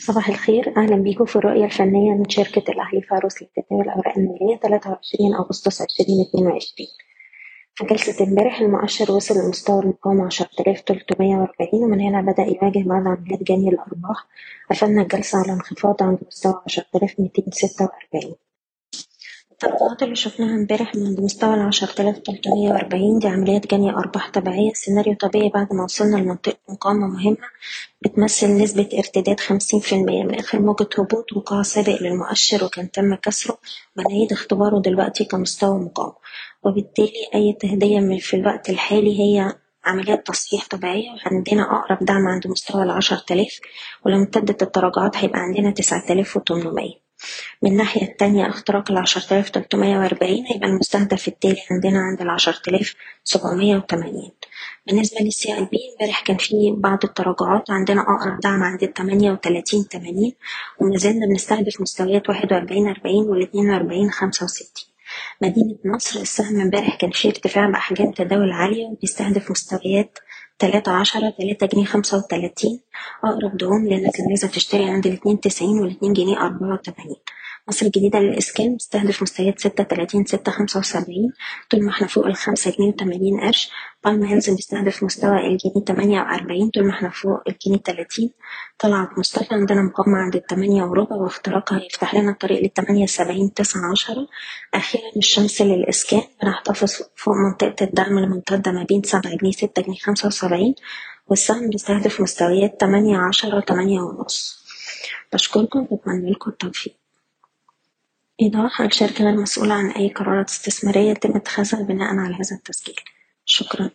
صباح الخير. أهلا بيكم في الرؤية الفنية من شركة الأهلي فاروس لتداول الأوراق المالية 23 أغسطس 2022 في جلسة امبارح المؤشر وصل لمستوى المقاومة 10340 ومن هنا بدأ يواجه بعض عمليات جني الأرباح. قفلنا الجلسة على انخفاض عند مستوى 10246 التوقعات اللي شفناها امبارح من مستوى تلتمية وأربعين دي عمليات جني أرباح طبيعية سيناريو طبيعي بعد ما وصلنا لمنطقة مقاومة مهمة بتمثل نسبة ارتداد خمسين في المية من آخر موجة هبوط وقع سابق للمؤشر وكان تم كسره بنعيد اختباره دلوقتي كمستوى مقاومة وبالتالي أي تهدية في الوقت الحالي هي عمليات تصحيح طبيعية وعندنا أقرب دعم عند مستوى العشرة آلاف ولو امتدت التراجعات هيبقى عندنا تسعة آلاف وتمنمية. من الناحية التانية اختراق تلتمية وأربعين هيبقى المستهدف التالي عندنا عند سبعمية وتمانين. بالنسبة للسي آي بي امبارح كان في بعض التراجعات عندنا أقرب دعم عند التمانية وتلاتين تمانين ومازلنا بنستهدف مستويات واحد وأربعين أربعين والاتنين وأربعين خمسة وستين. مدينة نصر السهم امبارح كان فيه ارتفاع بأحجام تداول عالية وبيستهدف مستويات تلاتة عشرة تلاتة جنيه خمسة وتلاتين. أقرب دعوم للناس اللي عايزة تشتري عند الاتنين تسعين والاتنين جنيه أربعة وتمانين. مصر الجديدة للإسكان مستهدف مستويات ستة تلاتين ستة خمسة وسبعين. طول ما إحنا فوق الخمسة جنيه وتمانين قرش بالم هيلز بيستهدف مستوى الجنيه تمانية وأربعين. طول ما إحنا فوق الجنيه تلاتين طلعت مصطفى عندنا مقاومة عند التمانية وربع واختراقها هيفتح لنا الطريق للتمانية سبعين تسعة عشرة. أخيرا الشمس للإسكان بنحتفظ فوق منطقة الدعم الممتدة ما بين سبعة جنيه ستة جنيه خمسة وسبعين. والسهم بيستهدف مستويات تمانية عشرة تمانية ونص. بشكركم وبتمنى لكم التوفيق. إيضاح الشركة غير مسؤولة عن أي قرارات استثمارية يتم اتخاذها بناء على هذا التسجيل. شكرا.